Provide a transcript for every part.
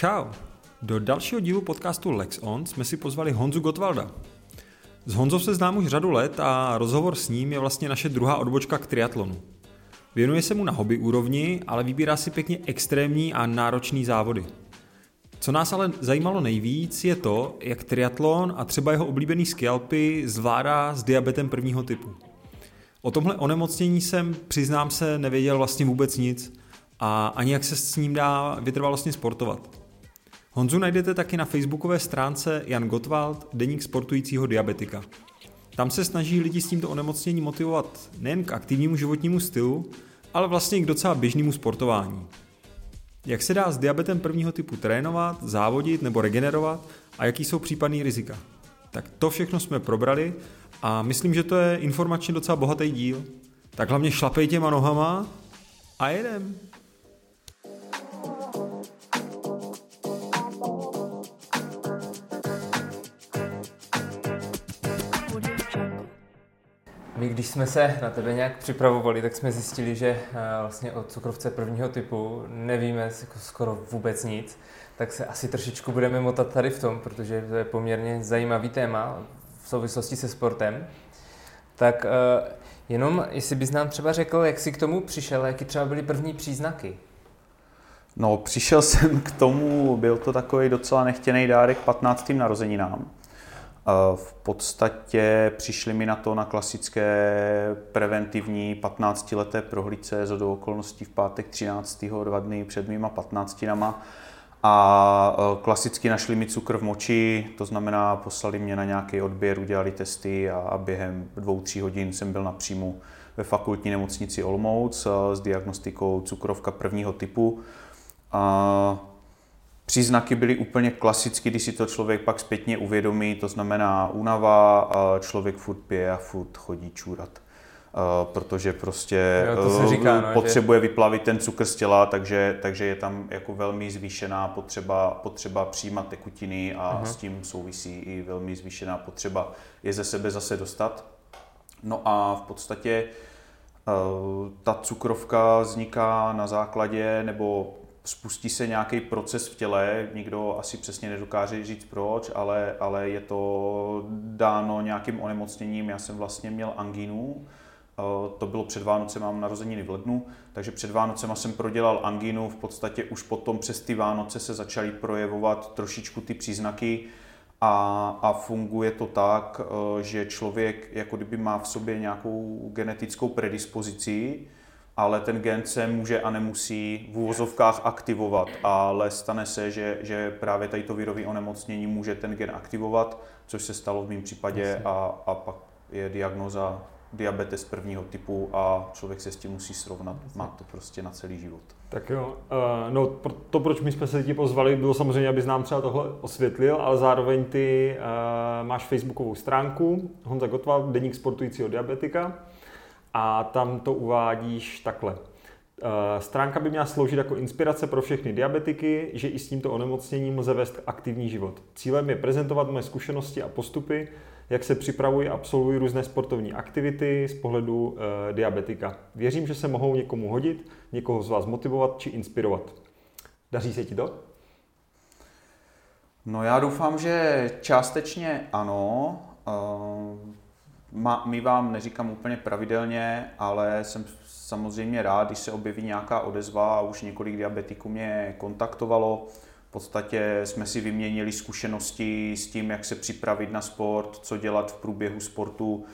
Čau! Do dalšího dílu podcastu Lex On jsme si pozvali Honzu Gotwalda. S Honzou se znám už řadu let a rozhovor s ním je vlastně naše druhá odbočka k triatlonu. Věnuje se mu na hobby úrovni, ale vybírá si pěkně extrémní a náročný závody. Co nás ale zajímalo nejvíc je to, jak triatlon a třeba jeho oblíbený skialpy zvládá s diabetem prvního typu. O tomhle onemocnění jsem, přiznám se, nevěděl vlastně vůbec nic a ani jak se s ním dá vytrvalostně sportovat. Honzu najdete taky na facebookové stránce Jan Gottwald, deník sportujícího diabetika. Tam se snaží lidi s tímto onemocněním motivovat nejen k aktivnímu životnímu stylu, ale vlastně i k docela běžnému sportování. Jak se dá s diabetem prvního typu trénovat, závodit nebo regenerovat a jaký jsou případné rizika? Tak to všechno jsme probrali a myslím, že to je informačně docela bohatý díl. Tak hlavně šlapej těma nohama a jedem. My, když jsme se na tebe nějak připravovali, tak jsme zjistili, že eh, vlastně o cukrovce prvního typu nevíme jako skoro vůbec nic, tak se asi trošičku budeme motat tady v tom, protože to je poměrně zajímavý téma v souvislosti se sportem. Tak eh, jenom, jestli bys nám třeba řekl, jak jsi k tomu přišel, jaký třeba byly první příznaky? No, přišel jsem k tomu, byl to takový docela nechtěný dárek 15. narozeninám. V podstatě přišli mi na to na klasické preventivní 15-leté prohlídce z do okolností v pátek 13. dva dny před mýma 15 nama a e, klasicky našli mi cukr v moči, to znamená poslali mě na nějaký odběr, udělali testy a během dvou, tří hodin jsem byl na ve fakultní nemocnici Olmouc e, s diagnostikou cukrovka prvního typu. A Příznaky byly úplně klasicky, když si to člověk pak zpětně uvědomí, to znamená únava, člověk furt pije a furt chodí čůrat. Protože prostě jo, to se říká, no, potřebuje že... vyplavit ten cukr z těla, takže, takže je tam jako velmi zvýšená potřeba, potřeba přijímat tekutiny a uh-huh. s tím souvisí i velmi zvýšená potřeba je ze sebe zase dostat. No a v podstatě ta cukrovka vzniká na základě, nebo spustí se nějaký proces v těle, nikdo asi přesně nedokáže říct proč, ale, ale je to dáno nějakým onemocněním. Já jsem vlastně měl angínu, eh, to bylo před Vánocem, mám narozeniny v lednu, takže před Vánocema jsem prodělal angínu, v podstatě už potom přes ty Vánoce se začaly projevovat trošičku ty příznaky a, a funguje to tak, eh, že člověk jako kdyby má v sobě nějakou genetickou predispozici, ale ten gen se může a nemusí v úvozovkách aktivovat, ale stane se, že, že právě tady to virové onemocnění může ten gen aktivovat, což se stalo v mém případě a, a pak je diagnoza diabetes prvního typu a člověk se s tím musí srovnat. Má to prostě na celý život. Tak jo, uh, no to, proč my jsme se ti pozvali, bylo samozřejmě, abys nám třeba tohle osvětlil, ale zároveň ty uh, máš facebookovou stránku Honza Gottwald, deník sportujícího diabetika a tam to uvádíš takhle. Eh, stránka by měla sloužit jako inspirace pro všechny diabetiky, že i s tímto onemocněním lze vést aktivní život. Cílem je prezentovat moje zkušenosti a postupy, jak se připravuji a absolvuji různé sportovní aktivity z pohledu e, diabetika. Věřím, že se mohou někomu hodit, někoho z vás motivovat či inspirovat. Daří se ti to? No já doufám, že částečně ano. Uh my vám neříkám úplně pravidelně, ale jsem samozřejmě rád, když se objeví nějaká odezva a už několik diabetiků mě kontaktovalo. V podstatě jsme si vyměnili zkušenosti s tím, jak se připravit na sport, co dělat v průběhu sportu.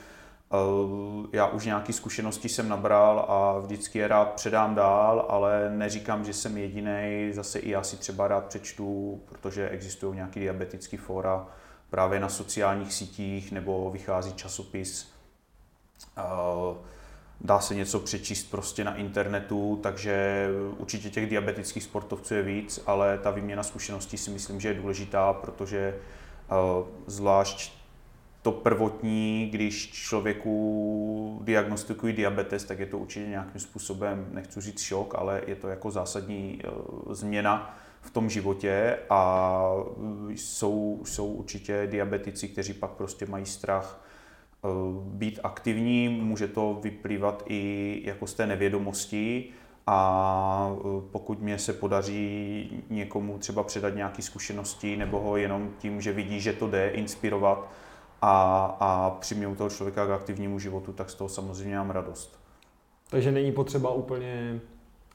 Eh, já už nějaké zkušenosti jsem nabral a vždycky je rád předám dál, ale neříkám, že jsem jediný. Zase i já si třeba rád přečtu, protože existují nějaké diabetické fóra, právě na sociálních sítích nebo vychází časopis. Dá se něco přečíst prostě na internetu, takže určitě těch diabetických sportovců je víc, ale ta výměna zkušeností si myslím, že je důležitá, protože zvlášť to prvotní, když člověku diagnostikují diabetes, tak je to určitě nějakým způsobem, nechci říct šok, ale je to jako zásadní změna v tom životě a jsou, jsou určitě diabetici, kteří pak prostě mají strach eh, být aktivní, může to vyplývat i jako z té nevědomosti a pokud mě se podaří někomu třeba předat nějaké zkušenosti nebo ho jenom tím, že vidí, že to jde, inspirovat a, a přimět toho člověka k aktivnímu životu, tak z toho samozřejmě mám radost. Takže není potřeba úplně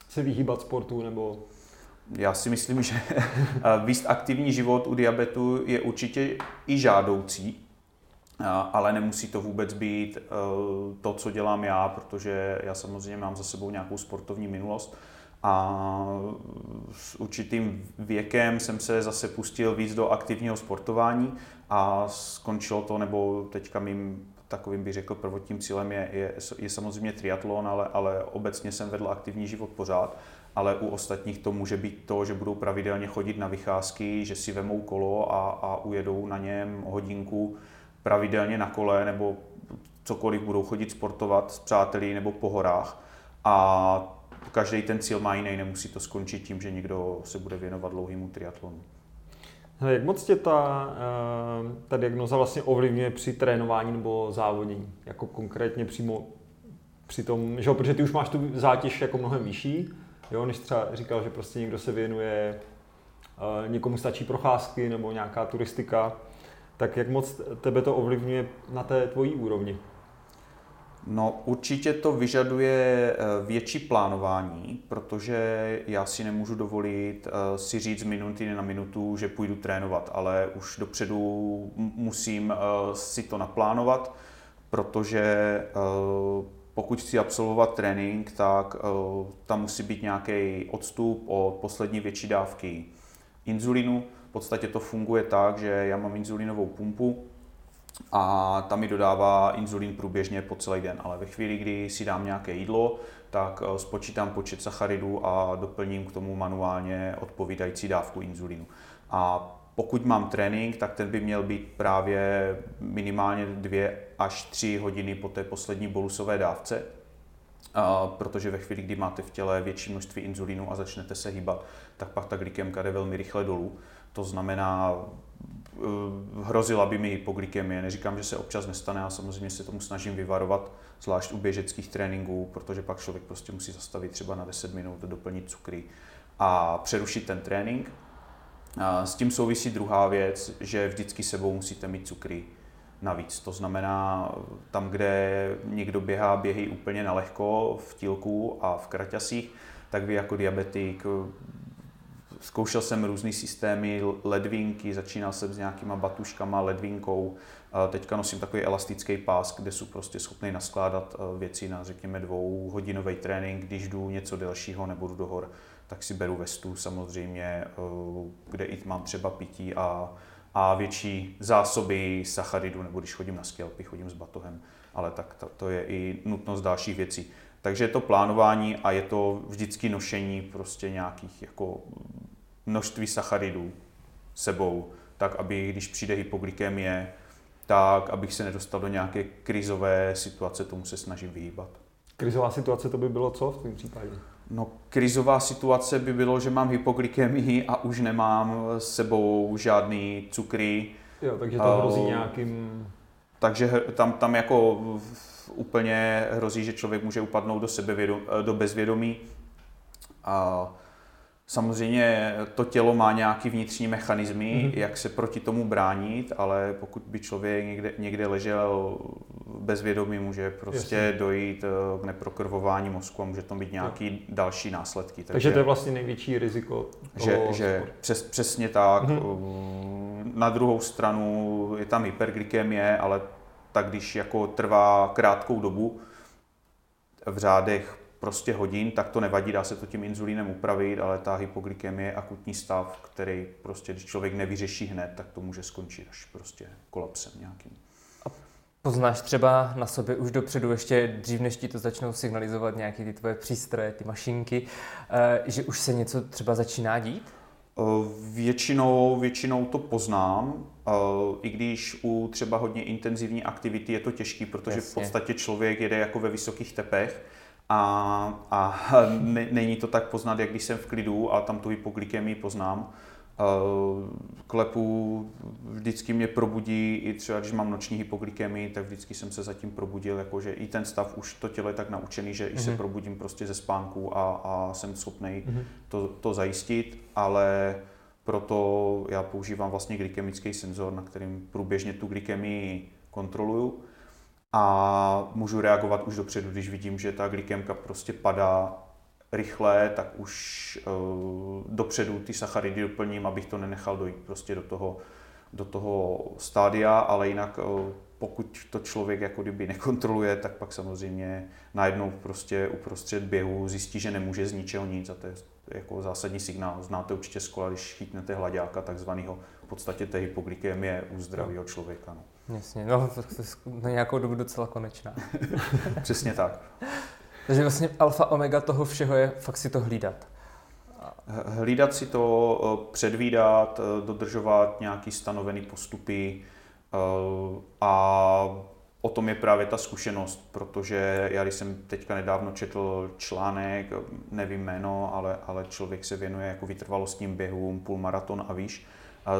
se vyhýbat sportu nebo já si myslím, že víc aktivní život u diabetu je určitě i žádoucí, ale nemusí to vůbec být eh, to, co dělám já, protože já samozřejmě mám za sebou nějakou sportovní minulost a s určitým věkem jsem se zase pustil víc do aktivního sportování a skončilo to, nebo teďka mým takovým bych řekl prvotním cílem je, je, je samozřejmě triatlon, ale, ale obecně jsem vedl aktivní život pořád ale u ostatních to může být to, že budou pravidelně chodit na vycházky, že si vemou kolo a, a ujedou na něm hodinku pravidelně na kole nebo cokoliv budou chodit sportovat s přáteli nebo po horách a každý ten cíl má jiný, nemusí to skončit tím, že někdo se bude věnovat dlouhému triatlonu. Hele, jak moc tě ta, eh, ta diagnoza vlastně ovlivňuje při trénování nebo závodění? Jako konkrétně přímo při tom, že jo, protože ty už máš tu zátěž jako mnohem vyšší, Jo, než třeba říkal, že prostě někdo se věnuje, uh, někomu stačí procházky nebo nějaká turistika, tak jak moc tebe to ovlivňuje na té tvojí úrovni? No určitě to vyžaduje eh, větší plánování, protože já si nemůžu dovolit eh, si říct z minuty na minutu, že půjdu trénovat, ale už dopředu musím si to naplánovat, protože pokud chci absolvovat trénink, tak uh, tam musí být nějaký odstup od poslední větší dávky inzulinu. V podstatě to funguje tak, že já mám inzulinovou pumpu a tam mi dodává inzulin průběžně po celý den. Ale ve chvíli, kdy si dám nějaké jídlo, tak uh, spočítám počet sacharidů a doplním k tomu manuálně odpovídající dávku inzulinu. A pokud mám trénink, tak ten by měl být právě minimálně dvě až tři hodiny po té poslední bolusové dávce, protože ve chvíli, kdy máte v těle větší množství inzulínu a začnete se hýbat, tak pak ta glykemka jde velmi rychle dolů. To znamená, eh, hrozila by mi hypoglykemie. Neříkám, že se občas nestane a samozřejmě se tomu snažím vyvarovat, zvlášť u běžeckých tréninků, protože pak člověk prostě musí zastavit třeba na 10 minut, doplnit cukry a přerušit ten trénink s tím souvisí druhá věc, že vždycky sebou musíte mít cukry navíc. To znamená, tam, kde někdo běhá běhy úplně na lehko v tílku a v kraťasích, tak vy jako diabetik zkoušel jsem různé systémy, ledvinky, začínal jsem s nějakýma batuškama, ledvinkou, teďka nosím takový elastický pás, kde jsou prostě schopný naskládat věci na, řekněme, dvouhodinový trénink, když jdu něco delšího nebo jdu do hor tak si beru vestu samozřejmě, eh, kde i mám třeba pití a, a větší zásoby sacharidů, nebo když chodím na skelpy, chodím s batohem, ale tak to, to je i nutnost dalších věcí. Takže je to plánování a je to vždycky nošení prostě nějakých jako množství sacharidů sebou, tak aby když přijde hypoglykemie, tak abych se nedostal do nějaké krizové situace, tomu se snažím vyhýbat. Krizová situace to by bylo co v tom případě? No, krizová situace by bylo, že mám hypoglykemii a už nemám s sebou žádný cukry. Jo, takže to hrozí nějakým... Takže tam, tam jako úplně hrozí, že člověk může upadnout do, sebevědom, do bezvědomí. A Samozřejmě to tělo má nějaký vnitřní mechanismy, mm-hmm. jak se proti tomu bránit, ale pokud by člověk někde, někde ležel bezvědomí, může prostě Jasně. dojít eh, k neprokrvování mozku a může to být nějaký tak. další následky. Takže, Takže to je vlastně největší riziko. Že, že přes, přesně tak. Mm-hmm. Na druhou stranu je tam hyperglykemie, ale tak když jako trvá krátkou dobu, v řádech prostě hodin, tak to nevadí, dá se to tím inzulínem upravit, ale ta hypoglykemie je akutní stav, který prostě, když člověk nevyřeší hned, tak to může skončit až prostě kolapsem nějakým. A poznáš třeba na sobě už dopředu, ještě dřív, než ti to začnou signalizovat nějaké ty tvoje přístroje, ty mašinky, eh, že už se něco třeba začíná dít? Eh, většinou, většinou to poznám, eh, i když u třeba hodně intenzivní aktivity je to těžký, protože Jasně. v podstatě člověk jede jako ve vysokých tepech, a, a ne, není to tak poznat, jak když jsem v klidu a tam tu hypoglykemii poznám. klepu, vždycky mě probudí, i třeba když mám noční hypoglykemii, tak vždycky jsem se zatím probudil, jakože i ten stav, už to tělo je tak naučený, že mm-hmm. i se mhm. probudím prostě ze spánku a, a jsem schopný mm-hmm. to, to zajistit, ale proto já používám vlastně glykemický senzor, na kterým průběžně tu glykemii kontroluju a můžu reagovat už dopředu, když vidím, že ta glykemka prostě padá rychle, tak už uh, dopředu ty sacharidy doplním, abych to nenechal dojít prostě do toho, do toho stádia, ale jinak uh, pokud to člověk jako kdyby nekontroluje, tak pak samozřejmě najednou prostě uprostřed běhu zjistí, že nemůže z ničeho nic a to je jako zásadní signál. Znáte určitě z kola, když chytnete hladáka takzvaného, podstatě té hypoglykemie u zdravého člověka. No. Jasně, no to je na nějakou dobu docela konečná. Přesně tak. Takže vlastně alfa omega toho všeho je fakt si to hlídat. Hlídat si to, eh, předvídat, eh, dodržovat nějaký stanovený postupy eh, a o tom je právě ta zkušenost, protože já když jsem teďka nedávno četl článek, nevím jméno, ale, ale člověk se věnuje jako vytrvalostním běhům, půlmaraton a výš,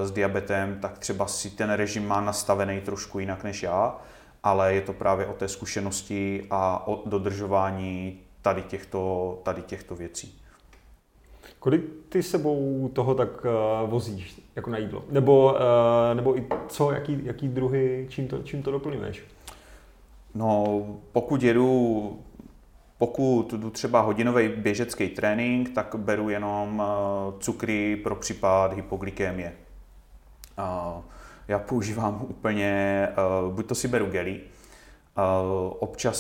s diabetem, tak třeba si ten režim má nastavený trošku jinak než já ale je to právě o té zkušenosti a o dodržování tady těchto, tady těchto věcí. Kolik ty sebou toho tak uh, vozíš jako na jídlo? Nebo, uh, nebo i co, jaký, jaký druhy, čím to, čím to doplňuješ? No, pokud jedu, pokud jdu třeba hodinový běžecký trénink, tak beru jenom uh, cukry pro případ hypoglykémie. Uh, já používám úplně, uh, buď to si beru gely, uh, občas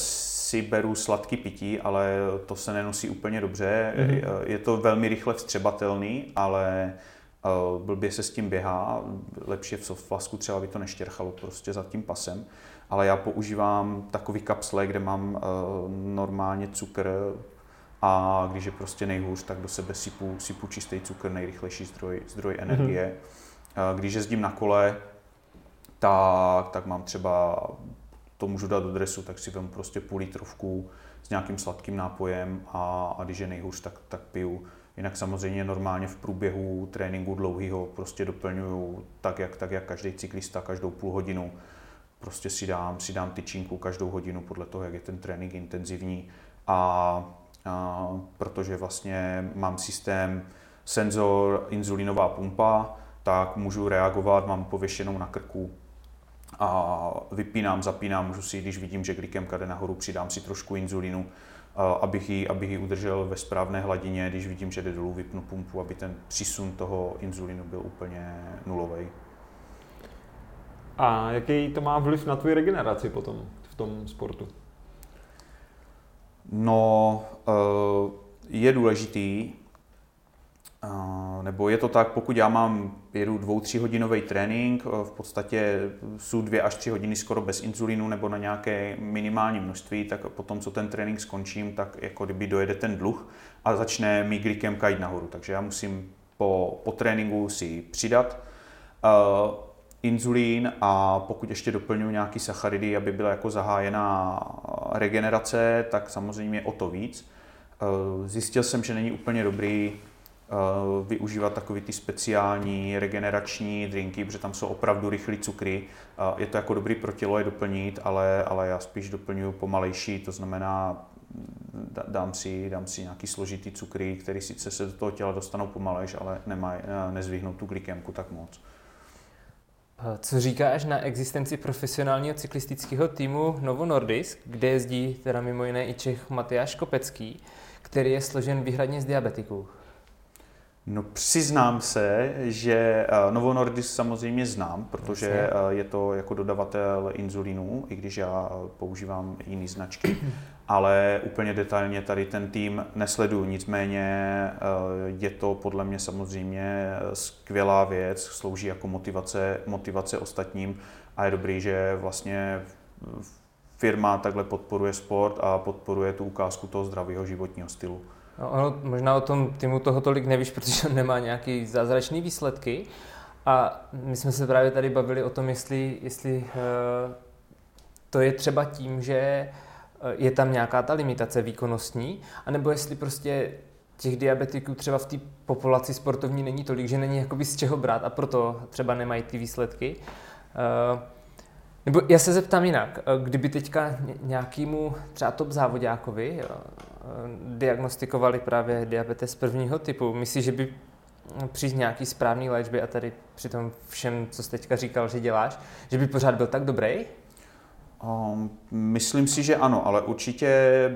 si beru sladký pití, ale to se nenosí úplně dobře. Mm-hmm. Je to velmi rychle vstřebatelný, ale blbě se s tím běhá. Lepší je v softflasku, třeba by to neštěrchalo prostě za tím pasem. Ale já používám takový kapsle, kde mám normálně cukr, a když je prostě nejhůř, tak do sebe sypu, sypu čistý cukr, nejrychlejší zdroj, zdroj energie. Mm-hmm. Když jezdím na kole, tak, tak mám třeba, to můžu dát do dresu, tak si vemu prostě půl litrovku s nějakým sladkým nápojem a, a když je nejhůř, tak, tak piju. Jinak samozřejmě normálně v průběhu tréninku dlouhého prostě doplňuju tak jak, tak, jak každý cyklista, každou půl hodinu. Prostě si dám, si dám tyčinku každou hodinu podle toho, jak je ten trénink intenzivní. A, a protože vlastně mám systém senzor, inzulínová pumpa, tak můžu reagovat, mám pověšenou na krku a vypínám, zapínám, můžu si, když vidím, že glykemka jde nahoru, přidám si trošku inzulínu, abych ji, abych ji udržel ve správné hladině, když vidím, že jde dolů, vypnu pumpu, aby ten přísun toho inzulínu byl úplně nulový. A jaký to má vliv na tvoji regeneraci potom v tom sportu? No, eh, je důležitý, nebo je to tak, pokud já mám, jedu dvou, tři hodinový trénink, v podstatě jsou dvě až tři hodiny skoro bez inzulínu nebo na nějaké minimální množství, tak potom, co ten trénink skončím, tak jako kdyby dojede ten dluh a začne mi glykemka jít nahoru. Takže já musím po, po tréninku si přidat uh, inzulín a pokud ještě doplňuji nějaký sacharidy, aby byla jako zahájená regenerace, tak samozřejmě o to víc. Uh, zjistil jsem, že není úplně dobrý Eh, využívat takový ty speciální regenerační drinky, protože tam jsou opravdu rychlé cukry. Eh, je to jako dobrý pro tělo je doplnit, ale, ale já spíš doplňuji pomalejší, to znamená dám si, dám si nějaký složitý cukry, který sice se do toho těla dostanou pomalejš, ale nemaj, eh, nezvihnou tu glykemku tak moc. Co říkáš na existenci profesionálního cyklistického týmu Novo Nordisk, kde jezdí teda mimo jiné i Čech Matyáš Kopecký, který je složen výhradně z diabetiků? No přiznám se, že eh, Novo Nordisk samozřejmě znám, protože eh, je to jako dodavatel inzulínu, i když já eh, používám jiné značky, ale úplně detailně tady ten tým nesleduju, nicméně je to podle mě samozřejmě skvělá věc, slouží jako motivace, motivace ostatním a je dobrý, že vlastně firma takhle podporuje sport a podporuje tu ukázku toho zdravého životního stylu. No, ono, možná o tom týmu toho tolik nevíš, protože on nemá nějaký zázračný výsledky. A my jsme se právě tady bavili o tom, jestli, jestli uh, to je třeba tím, že eh, je tam nějaká ta limitace výkonnostní, anebo jestli prostě těch diabetiků třeba v té populaci sportovní není tolik, že není jakoby z čeho brát a proto třeba nemají ty výsledky. Uh, nebo já se zeptám jinak, kdyby teďka nějakému třeba top závodákovi diagnostikovali právě diabetes prvního typu, myslíš, že by při nějaký správný léčbě a tady při tom všem, co jsi teďka říkal, že děláš, že by pořád byl tak dobrý? Um, myslím si, že ano, ale určitě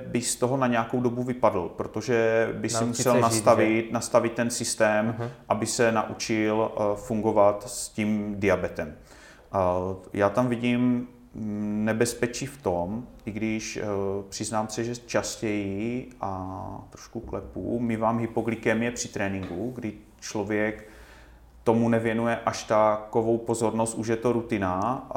by z toho na nějakou dobu vypadl, protože by si musel žít, nastavit, že? nastavit ten systém, uh-huh. aby se naučil uh, fungovat s tím diabetem. Uh, já tam vidím nebezpečí v tom, i když uh, přiznám se, že častěji a trošku klepu, my vám hypoglykemie při tréninku, kdy člověk tomu nevěnuje až takovou pozornost, už je to rutina,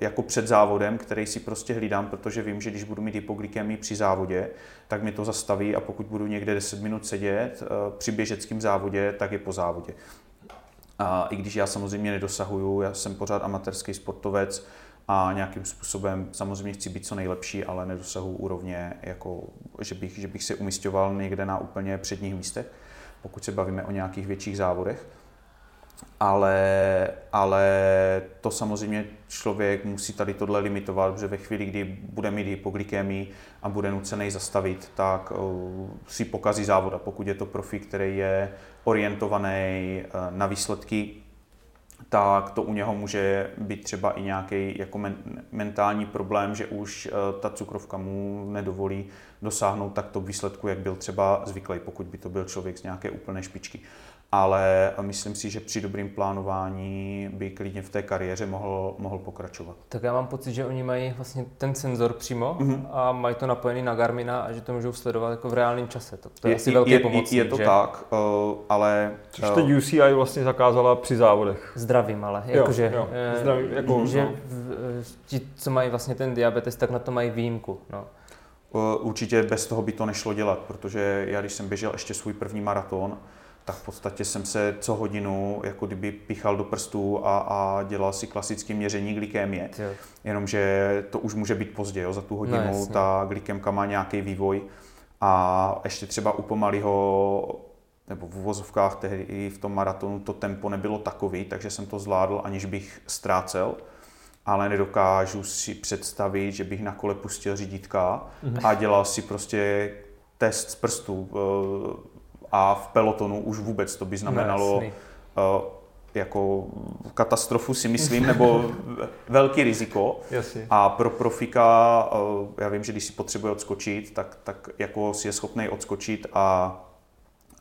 jako před závodem, který si prostě hlídám, protože vím, že když budu mít hypoglykemii při závodě, tak mi to zastaví a pokud budu někde 10 minut sedět při běžeckém závodě, tak je po závodě. A i když já samozřejmě nedosahuju, já jsem pořád amatérský sportovec a nějakým způsobem samozřejmě chci být co nejlepší, ale nedosahuju úrovně, jako, že, bych, že bych se umistoval někde na úplně předních místech, pokud se bavíme o nějakých větších závodech ale, ale to samozřejmě člověk musí tady tohle limitovat, protože ve chvíli, kdy bude mít hypoglykemii a bude nucený zastavit, tak uh, si pokazí závod. A pokud je to profi, který je orientovaný uh, na výsledky, tak to u něho může být třeba i nějaký jako men, mentální problém, že už uh, ta cukrovka mu nedovolí dosáhnout takto výsledku, jak byl třeba zvyklý, pokud by to byl člověk z nějaké úplné špičky ale myslím si, že při dobrým plánování by klidně v té kariéře mohl, mohl pokračovat. Tak já mám pocit, že oni mají vlastně ten senzor přímo mm-hmm. a mají to napojený na Garmina a že to můžou sledovat jako v reálném čase. To, to je, je asi velký pomocník, Je to že? tak, uh, ale... Což teď UCI vlastně zakázala při závodech. Zdravím ale, jakože... Jo, jo. Eh, Zdravím, jako, že no. ti, co mají vlastně ten diabetes, tak na to mají výjimku. No. Určitě bez toho by to nešlo dělat, protože já když jsem běžel ještě svůj první maraton, tak v podstatě jsem se co hodinu jako kdyby pichal do prstů a, a dělal si klasické měření glykémie. Jenomže to už může být pozdě, jo, za tu hodinu no, ta glykémka má nějaký vývoj a ještě třeba u pomalého nebo v uvozovkách tehdy i v tom maratonu to tempo nebylo takový, takže jsem to zvládl, aniž bych ztrácel ale nedokážu si představit, že bych na kole pustil řídítka mm-hmm. a dělal si prostě test z prstů a v pelotonu už vůbec to by znamenalo no, uh, jako katastrofu si myslím, nebo velký riziko. Jasně. A pro profika, uh, já vím, že když si potřebuje odskočit, tak, tak jako si je schopný odskočit a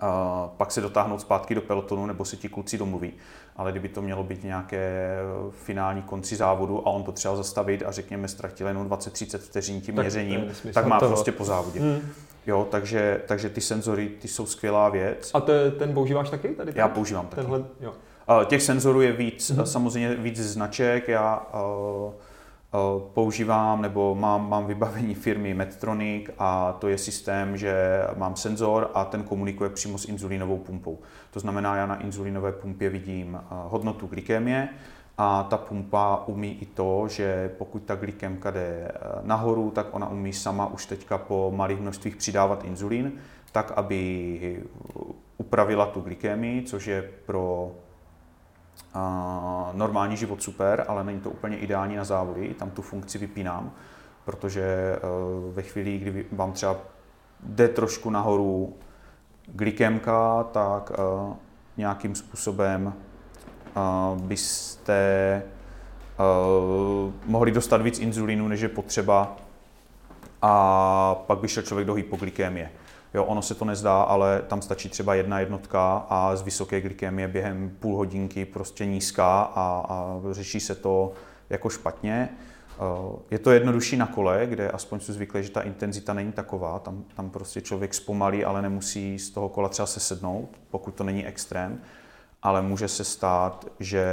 a pak se dotáhnout zpátky do pelotonu, nebo si ti kluci domluví. Ale kdyby to mělo být nějaké finální konci závodu a on to třeba zastavit a řekněme ztratil jenom 20-30 vteřin tím tak měřením, tak má toho. prostě po závodě. Hmm. Jo, takže, takže ty senzory, ty jsou skvělá věc. A to, ten používáš taky tady? Já používám taky. Tenhle, jo. Těch senzorů je víc, mm-hmm. samozřejmě víc značek. Já uh, používám nebo mám, mám vybavení firmy Medtronic a to je systém, že mám senzor a ten komunikuje přímo s inzulínovou pumpou. To znamená, já na inzulínové pumpě vidím uh, hodnotu glykémie, a ta pumpa umí i to, že pokud ta glykemka jde eh, nahoru, tak ona umí sama už teďka po malých množstvích přidávat inzulín, tak aby upravila tu glykemii, což je pro normální život super, ale není to úplně ideální na závody, tam tu funkci vypínám, protože eh, ve chvíli, kdy vám třeba jde trošku nahoru glykemka, tak eh, nějakým způsobem byste mohli dostat víc inzulínu, než je potřeba a pak by šel člověk do hypoglykemie. Jo, ono se to nezdá, ale tam stačí třeba jedna jednotka a z vysoké glykémie během půl hodinky prostě nízká a, a řeší se to jako špatně. Je to jednodušší na kole, kde aspoň jsou zvyklí, že ta intenzita není taková. Tam, tam prostě člověk zpomalí, ale nemusí z toho kola třeba sesednout, pokud to není extrém ale může se stát, že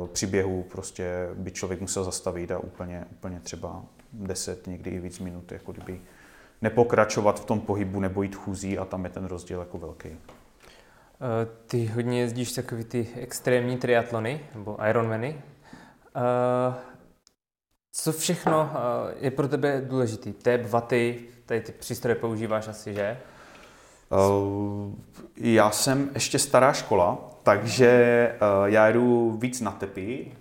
uh, při běhu prostě by člověk musel zastavit a úplně, úplně třeba 10, někdy i víc minut, jako kdyby nepokračovat v tom pohybu nebo jít chůzí a tam je ten rozdíl jako velký. Eh, ty hodně jezdíš takový ty extrémní triatlony nebo Ironmany. Eh, co všechno je pro tebe důležitý? Tep, vaty, tady ty přístroje používáš asi, že? Já jsem ještě stará škola, takže já jdu víc na tepy,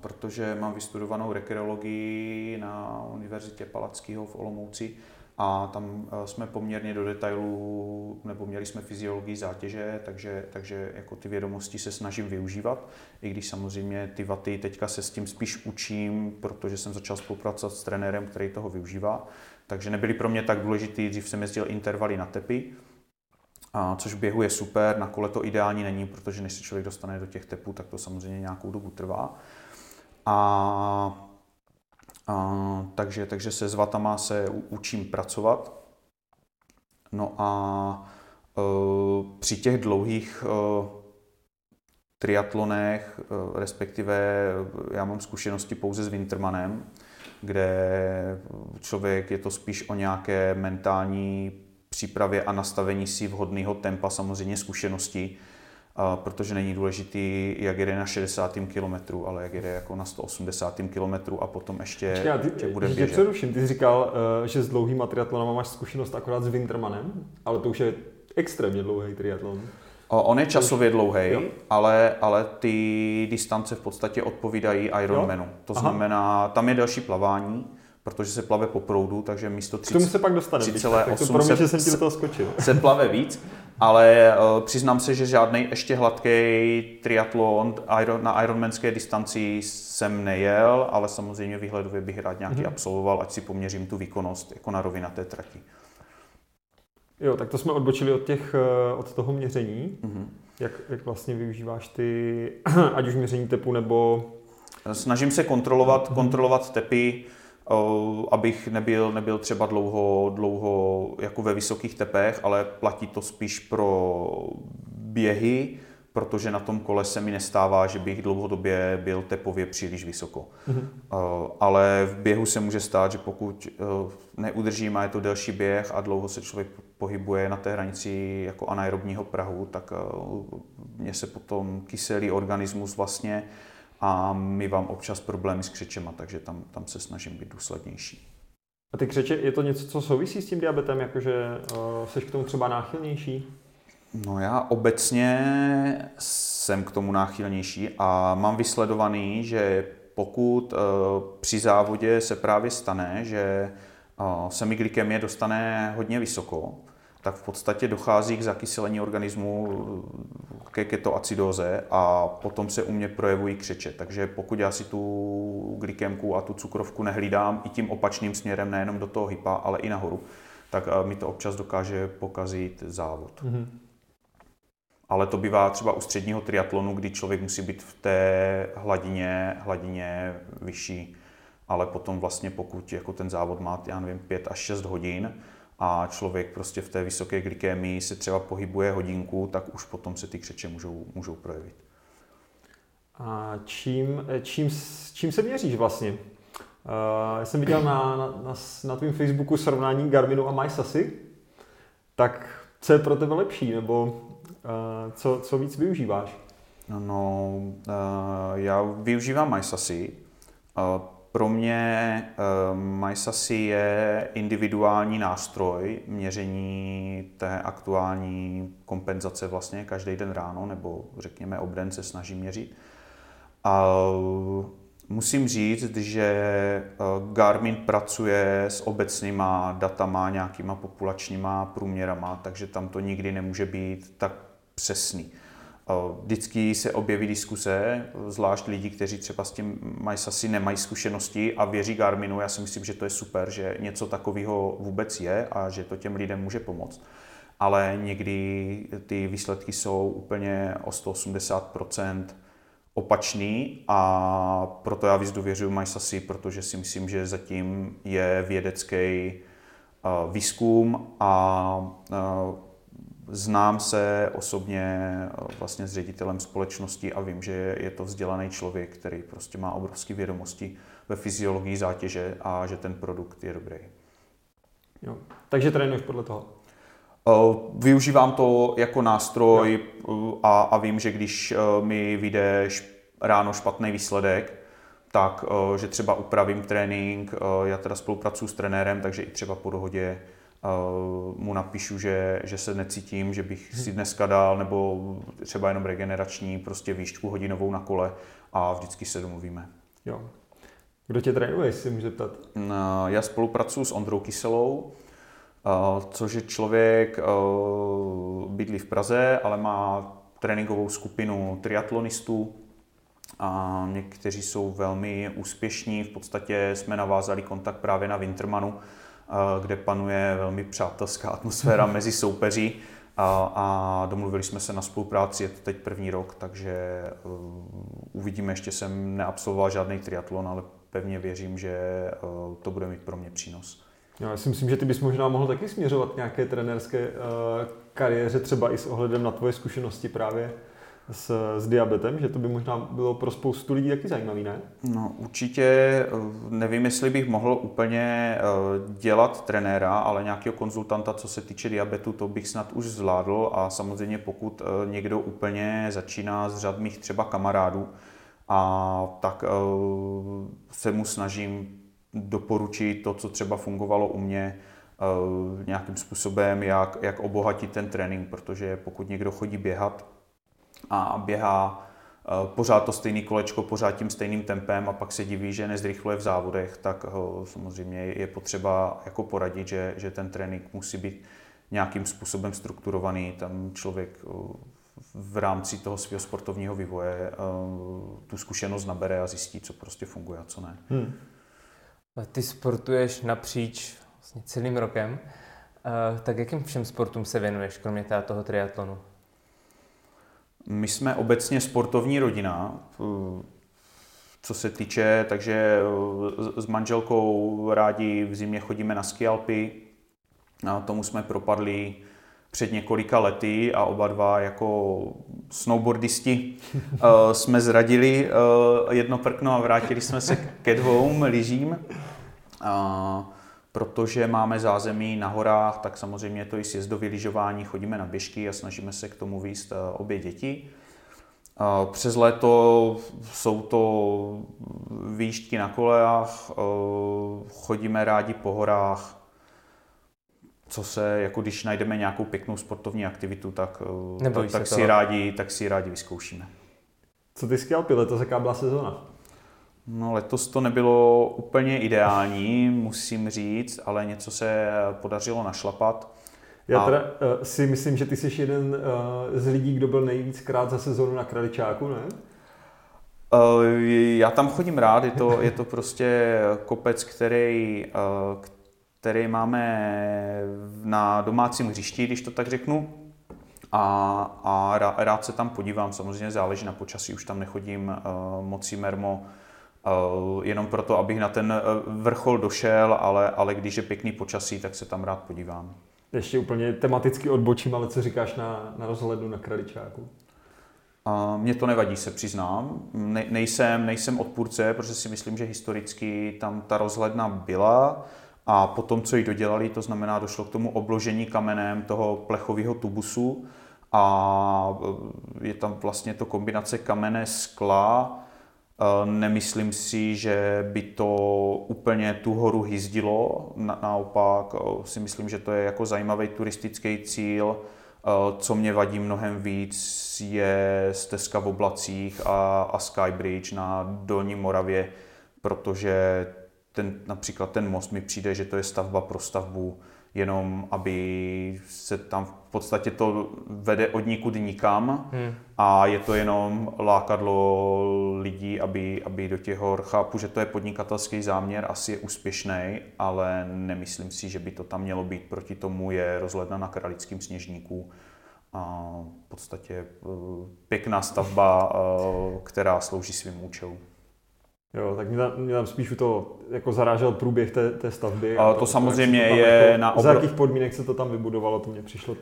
protože mám vystudovanou rekreologii na Univerzitě Palackého v Olomouci a tam eh, jsme poměrně do detailů, nebo měli jsme fyziologii zátěže, takže, takže jako ty vědomosti se snažím využívat, i když samozřejmě ty vaty teďka se s tím spíš učím, protože jsem začal spolupracovat s trenérem, který toho využívá, takže nebyly pro mě tak důležitý, dřív jsem jezdil intervaly na tepy, a což v běhu je super, na kole to ideální není, protože než se člověk dostane do těch tepů, tak to samozřejmě nějakou dobu trvá. A a, takže, takže se s vatama se učím pracovat. No a e, při těch dlouhých e, triatlonech, e, respektive já mám zkušenosti pouze s Wintermanem, kde člověk je to spíš o nějaké mentální přípravě a nastavení si vhodného tempa, samozřejmě zkušenosti, protože není důležitý, jak jede na 60. kilometru, ale jak jede jako na 180. kilometru a potom ještě, Počkej, ty, ještě bude běžet. Přeruším. Ty jsi říkal, eh, že s dlouhým triatlonama máš zkušenost akorát s Wintermanem, ale to už je extrémně dlouhý triatlon. On je časově dlouhý, ale, ale ty distance v podstatě odpovídají Ironmanu. To Aha. znamená, tam je další plavání, protože se plave po proudu, takže místo 30, K tomu se pak dostaneme. 3,8 se, že jsem ti do toho skočil. Se plave víc, ale uh, přiznám se, že žádný ještě hladký triatlon Iron, na Ironmanské distanci jsem nejel, ale samozřejmě výhledově bych rád nějaký mm-hmm. absolvoval, ať si poměřím tu výkonnost jako na rovinaté trati. Jo, tak to jsme odbočili od, těch, eh, od toho měření. Mm-hmm. Jak, jak vlastně využíváš ty, ať už měření tepu nebo... Snažím se kontrolovat, mm-hmm. kontrolovat tepy, abych nebyl, nebyl třeba dlouho, dlouho jako ve vysokých tepech, ale platí to spíš pro běhy, protože na tom kole se mi nestává, že bych dlouhodobě byl tepově příliš vysoko. Mm-hmm. Ale v běhu se může stát, že pokud neudržím a je to delší běh a dlouho se člověk pohybuje na té hranici jako anaerobního prahu, tak mě se potom kyselý organismus vlastně a my vám občas problémy s křečema, takže tam, tam se snažím být důslednější. A ty křeče, je to něco, co souvisí s tím diabetem, jakože uh, jsi k tomu třeba náchylnější? No já obecně jsem k tomu náchylnější a mám vysledovaný, že pokud uh, při závodě se právě stane, že uh, se mi glykemie dostane hodně vysoko, tak v podstatě dochází k zakyselení organismu ke ketoacidóze a potom se u mě projevují křeče. Takže pokud já si tu glykemku a tu cukrovku nehlídám i tím opačným směrem, nejenom do toho hypa, ale i nahoru, tak eh, mi to občas dokáže pokazit závod. Mm-hmm. Ale to bývá třeba u středního triatlonu, kdy člověk musí být v té hladině, hladině vyšší. Ale potom vlastně pokud jako ten závod má, já nevím, 5 až 6 hodin, a člověk prostě v té vysoké glykémii se třeba pohybuje hodinku, tak už potom se ty křeče můžou, můžou projevit. A čím, čím, čím se měříš vlastně? Uh, já jsem viděl na, na, na, na tvém Facebooku srovnání Garminu a MySasy. Tak co je pro tebe lepší, nebo uh, co, co víc využíváš? No, uh, já využívám MySasy. Uh, pro mě uh, MySasy je individuální nástroj měření té aktuální kompenzace vlastně každý den ráno, nebo řekněme obden se snaží měřit. A musím říct, že eh, Garmin pracuje s obecnýma datama, nějakýma populačníma průměrama, takže tam to nikdy nemůže být tak přesný. Vždycky se objeví diskuse, zvlášť lidi, kteří třeba s tím mají asi nemají zkušenosti a věří Garminu. Já si myslím, že to je super, že něco takového vůbec je a že to těm lidem může pomoct. Ale někdy ty výsledky jsou úplně o 180% opačný a proto já víc důvěřuji MySasi, protože si myslím, že zatím je vědecký výzkum a Znám se osobně eh, vlastně s ředitelem společnosti a vím, že je to vzdělaný člověk, který prostě má obrovské vědomosti ve fyziologii zátěže a že ten produkt je dobrý. Jo. Takže trénuješ podle toho? Eh, využívám to jako nástroj eh, a, a vím, že když mi vyjde ráno špatný výsledek, tak že třeba upravím trénink, já teda spolupracuji s trenérem, takže i třeba po dohodě mu napíšu, že, že se necítím, že bych si dneska dal, nebo třeba jenom regenerační, prostě výšku hodinovou na kole a vždycky se domluvíme. Jo. Kdo tě trénuje, jestli můžu zeptat? Já spolupracuji s Ondrou Kyselou, což je člověk, bydlí v Praze, ale má tréninkovou skupinu triatlonistů, a někteří jsou velmi úspěšní. V podstatě jsme navázali kontakt právě na Wintermanu, kde panuje velmi přátelská atmosféra mezi soupeři a, a domluvili jsme se na spolupráci, je to teď první rok, takže uh, uvidíme, ještě jsem neabsolvoval žádný triatlon, ale pevně věřím, že uh, to bude mít pro mě přínos. Já si myslím, že ty bys možná mohl taky směřovat nějaké trenerské uh, kariéře, třeba i s ohledem na tvoje zkušenosti právě s, s diabetem, že to by možná bylo pro spoustu lidí taky zajímavý, ne? No určitě, eh, nevím, jestli bych mohl úplně eh, dělat trenéra, ale nějakého konzultanta, co se týče diabetu, to bych snad už zvládl a samozřejmě pokud eh, někdo úplně začíná z řad mých třeba kamarádů, a tak se mu snažím doporučit to, co třeba fungovalo u mě, nějakým způsobem, jak, jak obohatit ten trénink, protože pokud někdo chodí běhat, a běhá eh, pořád to stejné kolečko, pořád tím stejným tempem a pak se diví, že nezrychluje v závodech, tak samozřejmě je potřeba jako poradit, že, že ten trénink musí být nějakým způsobem strukturovaný. Tam člověk eh, v rámci toho svého sportovního vývoje eh, tu zkušenost nabere a zjistí, co prostě funguje a co ne. Hmm. Ty sportuješ napříč vlastně celým rokem, tak jakým všem sportům se věnuješ, kromě toho triatlonu? My jsme obecně sportovní rodina, co se týče, takže eh, s manželkou rádi v zimě chodíme na skialpy. A tomu jsme propadli před několika lety a oba dva jako snowboardisti eh, jsme zradili eh, jedno prkno a vrátili jsme se ke dvou lyžím protože máme zázemí na horách, tak samozřejmě to i sjezdový lyžování, chodíme na běžky a snažíme se k tomu výst eh, obě děti. Přes léto jsou to výštky na kolejách, eh, chodíme rádi po horách, co se, jako když najdeme nějakou pěknou sportovní aktivitu, tak, eh, to, tak, si rádi, tak si rádi vyzkoušíme. Co ty skalpy, letos jaká byla sezóna? No letos to nebylo úplně ideální, musím říct, ale něco se podařilo našlapat. Já a... teda uh, si myslím, že ty jsi jeden uh, z lidí, kdo byl nejvíckrát za sezónu na Kraličáku, ne? Uh, já tam chodím rád, je to, je to prostě kopec, který, uh, který máme na domácím hřišti, když to tak řeknu. A, a rád se tam podívám, samozřejmě záleží na počasí, už tam nechodím uh, mocí mermo, Eh, jenom proto, abych na ten eh, vrchol došel, ale, ale když je pěkný počasí, tak se tam rád podívám. Ještě úplně tematicky odbočím, ale co říkáš na, na rozhledu na Kraličáku? A mně to nevadí, se přiznám. Ne, nejsem, nejsem odpůrce, protože si myslím, že historicky tam ta rozhledna byla a potom, co ji dodělali, to znamená, došlo k tomu obložení kamenem toho plechového tubusu a eh, je tam vlastně to kombinace kamene, skla, Nemyslím si, že by to úplně tu horu hyzdilo, Na, naopak si myslím, že to je jako zajímavý turistický cíl. Co mě vadí mnohem víc je stezka v oblacích a, a Skybridge na Dolní Moravě, protože ten, například ten most mi přijde, že to je stavba pro stavbu, jenom aby se tam v podstatě to vede od nikud nikam hmm. a je to jenom lákadlo lidí, aby, aby do těch hor, chápu, že to je podnikatelský záměr, asi je úspěšný, ale nemyslím si, že by to tam mělo být. Proti tomu je rozhledna na Kralickém sněžníku a v podstatě eh, pěkná stavba, eh, která slouží svým účelům. Jo, tak mě tam, mě tam spíš to jako zarážel průběh té, té stavby. A to, to samozřejmě je jako, na obrov... Za jakých podmínek se to tam vybudovalo, to mě přišlo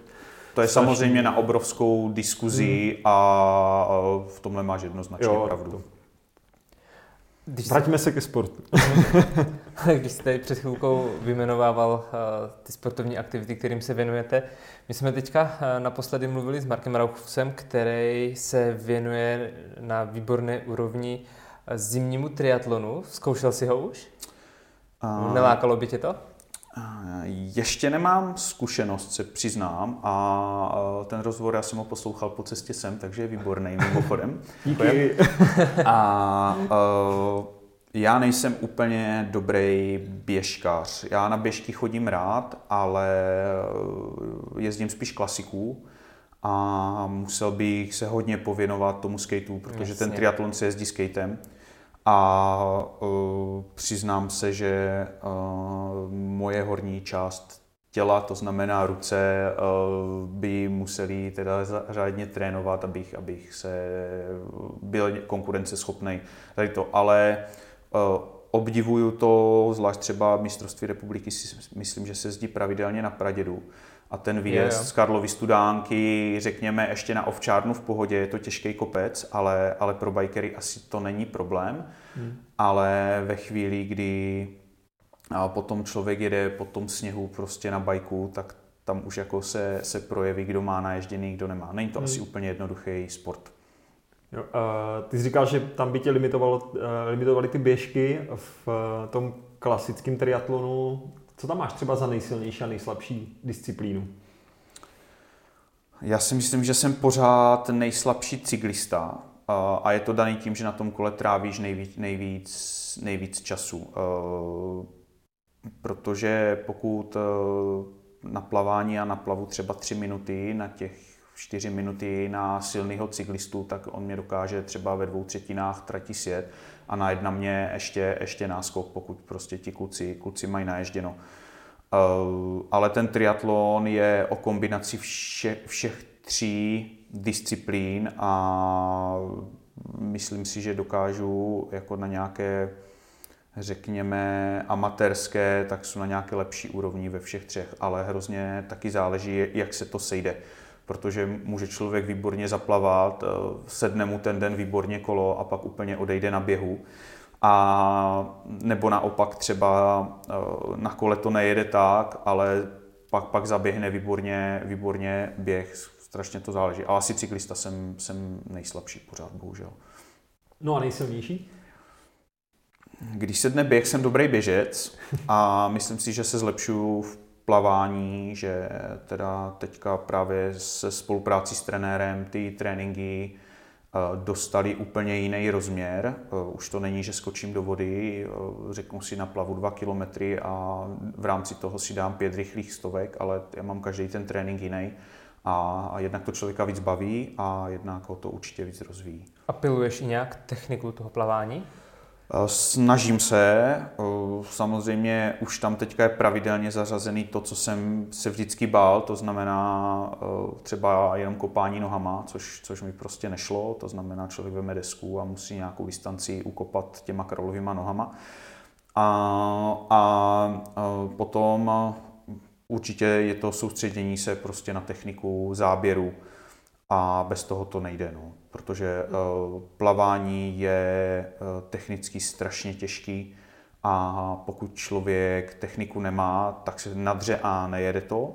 to je strašný. samozřejmě na obrovskou diskuzi hmm. a v tomhle máš jednoznačně jo, pravdu. To. Když Vraťme se ke sportu. Když jste před chvilkou vymenovával uh, ty sportovní aktivity, kterým se věnujete, my jsme teďka uh, naposledy mluvili s Markem Rauchusem, který se věnuje na výborné úrovni uh, zimnímu triatlonu. Zkoušel jsi ho už? A... Nelákalo by tě to? Ještě nemám zkušenost, se přiznám, a ten rozhovor já jsem ho poslouchal po cestě sem, takže je výborný mimochodem. Díky. A uh, já nejsem úplně dobrý běžkař. Já na běžky chodím rád, ale jezdím spíš klasiků a musel bych se hodně pověnovat tomu skateu, protože Jasně. ten triatlon se jezdí skatem. A uh, přiznám se, že uh, moje horní část těla, to znamená ruce, uh, by museli teda řádně trénovat, abych, abych se byl konkurenceschopný. Tady to, ale uh, obdivuju to, zvlášť třeba mistrovství republiky, si myslím, že se zdí pravidelně na Pradědu a ten výjezd je, z Karlovy Studánky, řekněme, ještě na ovčárnu v pohodě, je to těžký kopec, ale, ale pro bikery asi to není problém. Hmm. Ale ve chvíli, kdy a potom člověk jede po tom sněhu prostě na bajku, tak tam už jako se, se projeví, kdo má naježděný, kdo nemá. Není to hmm. asi úplně jednoduchý sport. Jo, uh, ty jsi říkal, že tam by tě limitovalo, uh, limitovali ty běžky v uh, tom klasickém triatlonu. Co tam máš třeba za nejsilnější a nejslabší disciplínu? Já si myslím, že jsem pořád nejslabší cyklista a je to daný tím, že na tom kole trávíš nejvíc, nejvíc, nejvíc času. Protože pokud na plavání a na plavu třeba tři minuty, na těch čtyři minuty na silného cyklistu, tak on mě dokáže třeba ve dvou třetinách trati sjet a na mě ještě, ještě náskok, pokud prostě ti kluci, kluci mají naježděno. Uh, ale ten triatlon je o kombinaci vše, všech tří disciplín a myslím si, že dokážu jako na nějaké řekněme amatérské, tak jsou na nějaké lepší úrovni ve všech třech, ale hrozně taky záleží, jak se to sejde protože může člověk výborně zaplavat, eh, sedne mu ten den výborně kolo a pak úplně odejde na běhu. A nebo naopak třeba eh, na kole to nejede tak, ale pak, pak zaběhne výborně, výborně běh, strašně to záleží. A asi cyklista jsem, jsem nejslabší pořád, bohužel. No a nejsilnější? Když se dne běh, jsem dobrý běžec a myslím si, že se zlepšuju v plavání, že teda teďka právě se spoluprácí s trenérem ty tréninky eh, dostali úplně jiný rozměr. Eh, už to není, že skočím do vody, eh, řeknu si na plavu dva kilometry a v rámci toho si dám pět rychlých stovek, ale já mám každý ten trénink jiný. A jednak to člověka víc baví a jednak ho to určitě víc rozvíjí. A piluješ i nějak techniku toho plavání? Snažím se, samozřejmě už tam teďka je pravidelně zařazený to, co jsem se vždycky bál, to znamená třeba jenom kopání nohama, což, což mi prostě nešlo, to znamená člověk veme desku a musí nějakou distanci ukopat těma kralovýma nohama. A, a potom určitě je to soustředění se prostě na techniku záběru a bez toho to nejde. No protože eh, plavání je eh, technicky strašně těžký a pokud člověk techniku nemá, tak se nadře a nejede to.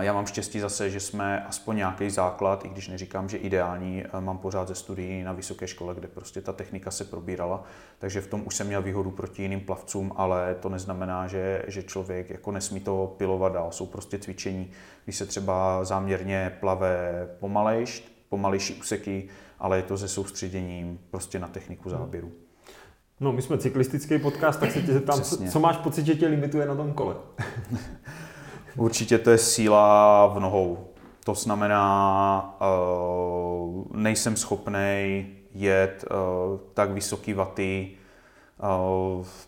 Já mám štěstí zase, že jsme aspoň nějaký základ, i když neříkám, že ideální, eh, mám pořád ze studií na vysoké škole, kde prostě ta technika se probírala, takže v tom už jsem měl výhodu proti jiným plavcům, ale to neznamená, že, že člověk jako nesmí to pilovat dál. Jsou prostě cvičení, když se třeba záměrně plave pomalejš, pomalejší úseky, ale je to se soustředěním prostě na techniku hmm. záběru. No, my jsme cyklistický podcast, tak se tě zeptám, co, co máš pocit, že tě limituje na tom kole? Určitě to je síla v nohou. To znamená, uh, nejsem schopný jet uh, tak vysoký vaty, Eh,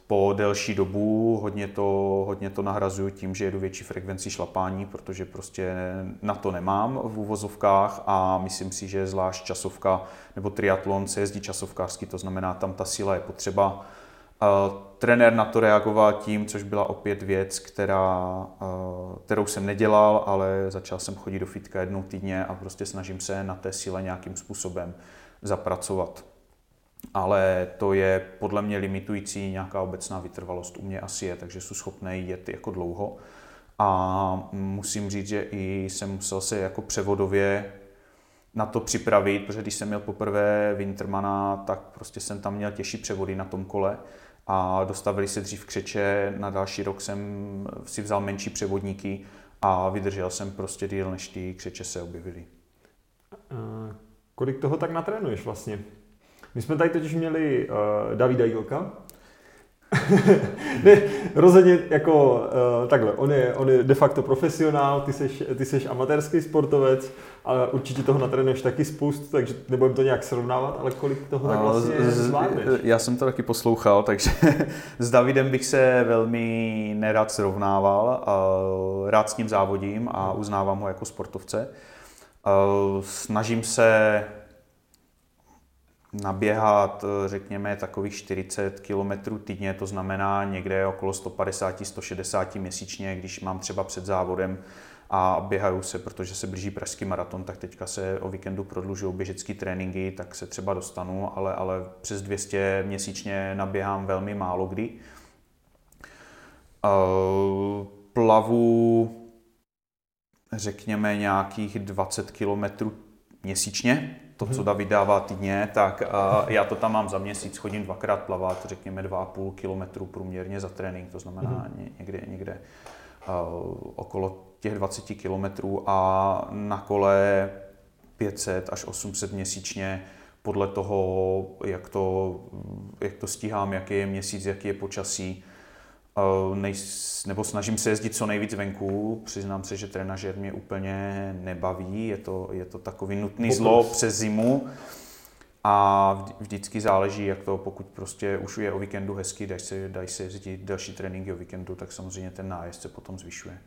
po delší dobu. Hodně to, hodně to nahrazuju tím, že jedu větší frekvenci šlapání, protože prostě na to nemám v úvozovkách a myslím si, že zvlášť časovka nebo triatlon se jezdí časovkářsky, to znamená, tam ta síla je potřeba. Trenér na to reagoval tím, což byla opět věc, která, kterou jsem nedělal, ale začal jsem chodit do fitka jednou týdně a prostě snažím se na té síle nějakým způsobem zapracovat ale to je podle mě limitující, nějaká obecná vytrvalost u mě asi je, takže jsou schopné jet jako dlouho. A musím říct, že i jsem musel se jako převodově na to připravit, protože když jsem měl poprvé Wintermana, tak prostě jsem tam měl těžší převody na tom kole a dostavili se dřív křeče. Na další rok jsem si vzal menší převodníky a vydržel jsem prostě díl, než ty křeče se objevily. Kolik toho tak natrénuješ vlastně? My jsme tady totiž měli uh, Davida Jílka, ne, rozhodně jako uh, takhle, on je, on je de facto profesionál, ty seš, ty seš amatérský sportovec, ale určitě toho natrénuješ taky spoustu, takže nebudem to nějak srovnávat, ale kolik toho tak vlastně zvládneš? Já jsem to taky poslouchal, takže s Davidem bych se velmi nerad srovnával, rád s ním závodím a uznávám ho jako sportovce. Snažím se naběhat, řekněme, takových 40 km týdně, to znamená někde okolo 150-160 měsíčně, když mám třeba před závodem a běhaju se, protože se blíží pražský maraton, tak teďka se o víkendu prodlužují běžecké tréninky, tak se třeba dostanu, ale, ale přes 200 měsíčně naběhám velmi málo kdy. Uh, plavu řekněme nějakých 20 km měsíčně, to, co mhm. David dává týdně, tak uh, já to tam mám za měsíc, chodím dvakrát plavat, řekněme 2,5 km průměrně za trénink, to znamená mm-hmm. někde, někde uh, okolo těch 20 km a na kole 500 až 800 měsíčně podle toho, jak to, jak to stíhám, jaký je měsíc, jaký je počasí. Nej, nebo snažím se jezdit co nejvíc venku. Přiznám se, že trenažer mě úplně nebaví. Je to, je to takový nutný Pokus. zlo přes zimu. A vždycky záleží, jak to, pokud prostě už je o víkendu hezky, dají se, dají se jezdit další tréninky o víkendu, tak samozřejmě ten nájezd se potom zvyšuje.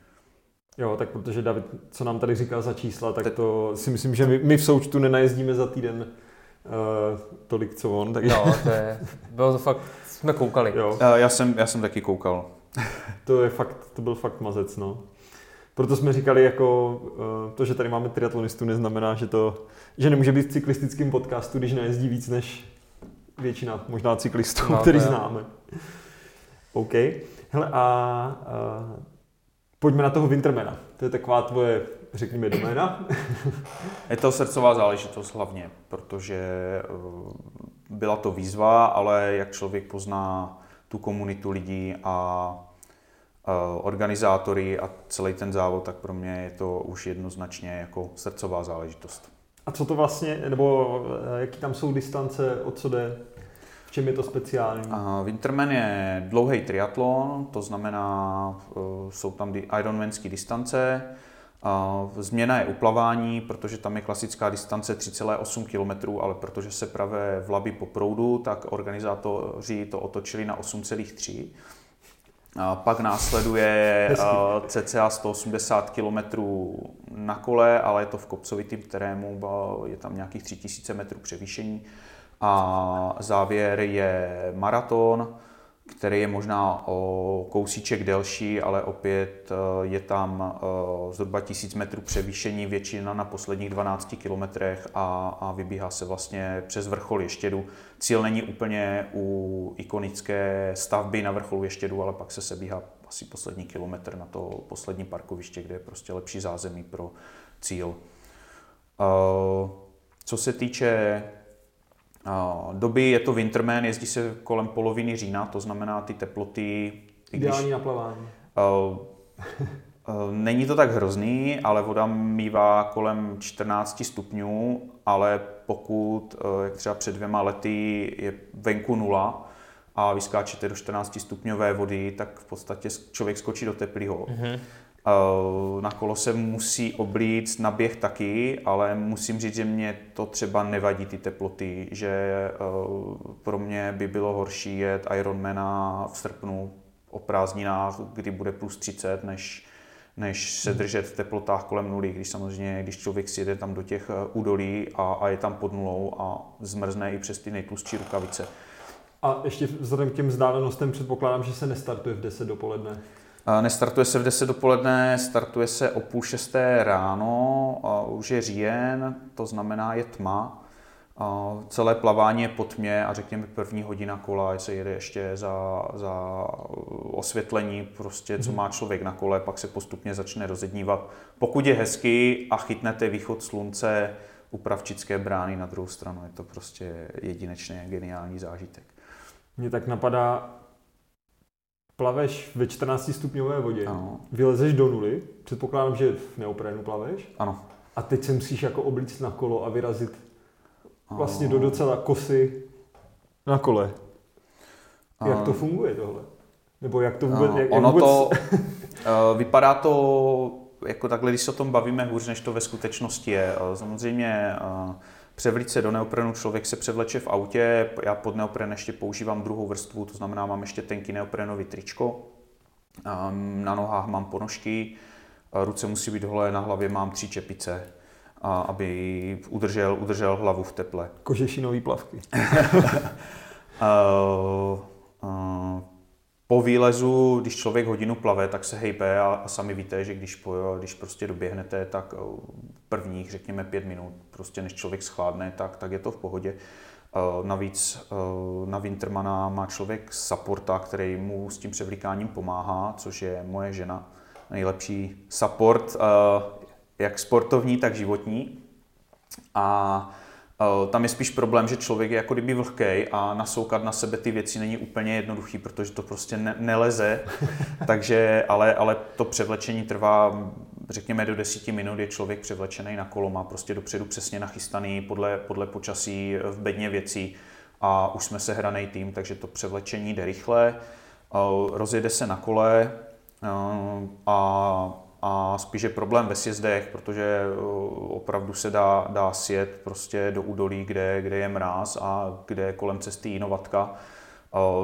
Jo, tak protože David, co nám tady říkal za čísla, tak to si myslím, že my, my v součtu nenajezdíme za týden uh, tolik, co on. Tak... Jo, to je, bylo to fakt, jsme koukali. Jo. Já jsem, já jsem taky koukal. to je fakt, to byl fakt mazec, no. Proto jsme říkali, jako uh, to, že tady máme triatlonistu, neznamená, že to, že nemůže být v cyklistickém podcastu, když najezdí víc než většina možná cyklistů, no, který známe. OK. Hele, a uh, Pojďme na toho Wintermana. To je taková tvoje, řekněme, doména. je to srdcová záležitost hlavně, protože eh, byla to výzva, ale jak člověk pozná tu komunitu lidí a eh, organizátory a celý ten závod, tak pro mě je to už jednoznačně jako srdcová záležitost. A co to vlastně, nebo eh, jaký tam jsou distance, o co jde? čem je to speciální? Uh, Winterman je dlouhý triatlon, to znamená, uh, jsou tam Ironmanské distance. Změna je uplavání, protože tam je klasická distance 3,8 km, ale protože se pravé v labi po proudu, tak organizátoři to otočili na 8,3 a pak následuje uh, cca 180 km na kole, ale je to v kopcovitém terénu, je tam nějakých 3000 metrů převýšení. A závěr je maraton, který je možná o kousíček delší, ale opět eh, je tam eh, zhruba 1000 metrů převýšení, většina na posledních 12 kilometrech a, a vybíhá se vlastně přes vrchol Ještědu. Cíl není úplně u ikonické stavby na vrcholu Ještědu, ale pak se sebíhá asi poslední kilometr na to poslední parkoviště, kde je prostě lepší zázemí pro cíl. Eh, co se týče doby je to Winterman, jezdí se kolem poloviny října, to znamená ty teploty... Ideální na plavání. Není to tak hrozný, ale voda mývá kolem 14 stupňů, ale pokud, jak třeba před dvěma lety, je venku nula a vyskáčete do 14 stupňové vody, tak v podstatě člověk skočí do teplého. Mm-hmm. Eh, na kolo se musí oblíct, na běh taky, ale musím říct, že mě to třeba nevadí ty teploty, že eh, pro mě by bylo horší jet Ironmana v srpnu o prázdninách, kdy bude plus 30, než, než se hmm. držet v teplotách kolem nuly, když samozřejmě, když člověk si jede tam do těch eh, údolí a, a je tam pod nulou a zmrzne i přes ty nejtlustší rukavice. A ještě vzhledem k těm vzdálenostem předpokládám, že se nestartuje v 10 dopoledne. Nestartuje se v 10 dopoledne, startuje se o půl šesté ráno, už je říjen, to znamená je tma. Celé plavání je pod tmě a řekněme první hodina kola se jede ještě za, za osvětlení, prostě co mhm. má člověk na kole, pak se postupně začne rozednívat. Pokud je hezky a chytnete východ slunce u Pravčické brány na druhou stranu, je to prostě jedinečný geniální zážitek. Mně tak napadá, plaveš ve 14 stupňové vodě, ano. vylezeš do nuly, předpokládám, že v neoprénu plaveš. Ano. A teď se musíš jako oblíct na kolo a vyrazit vlastně do docela kosy na kole. Jak to funguje tohle? Nebo jak to vůbec... Jak, ono vůbec... to... uh, vypadá to jako takhle, když se o tom bavíme hůř, než to ve skutečnosti je. Uh, samozřejmě uh, převlít se do neoprenu, člověk se převleče v autě, já pod neopren ještě používám druhou vrstvu, to znamená, mám ještě tenký neoprenový tričko, um, na nohách mám ponožky, ruce musí být holé, na hlavě mám tři čepice, aby udržel, udržel hlavu v teple. Kožešinový plavky. uh, uh, po výlezu, když člověk hodinu plave, tak se hejbe a, a sami víte, že když, po, když prostě doběhnete, tak prvních, řekněme, pět minut, prostě než člověk schladne, tak, tak je to v pohodě. Navíc na Wintermana má člověk supporta, který mu s tím převlíkáním pomáhá, což je moje žena. Nejlepší support, jak sportovní, tak životní. A Eh, tam je spíš problém, že člověk je jako kdyby vlhkej a nasoukat na sebe ty věci není úplně jednoduchý, protože to prostě ne- neleze. Takže, ale, ale to převlečení trvá, řekněme, do desíti minut je člověk převlečený na kolo, má prostě dopředu přesně nachystaný podle, podle počasí v bedně věcí a už jsme se hraný tým, takže to převlečení jde rychle, eh, rozjede se na kole eh, a a spíš je problém ve sjezdech, protože eh, opravdu se dá, dá sjet prostě do údolí, kde, kde je mráz a kde je kolem cesty jinovatka.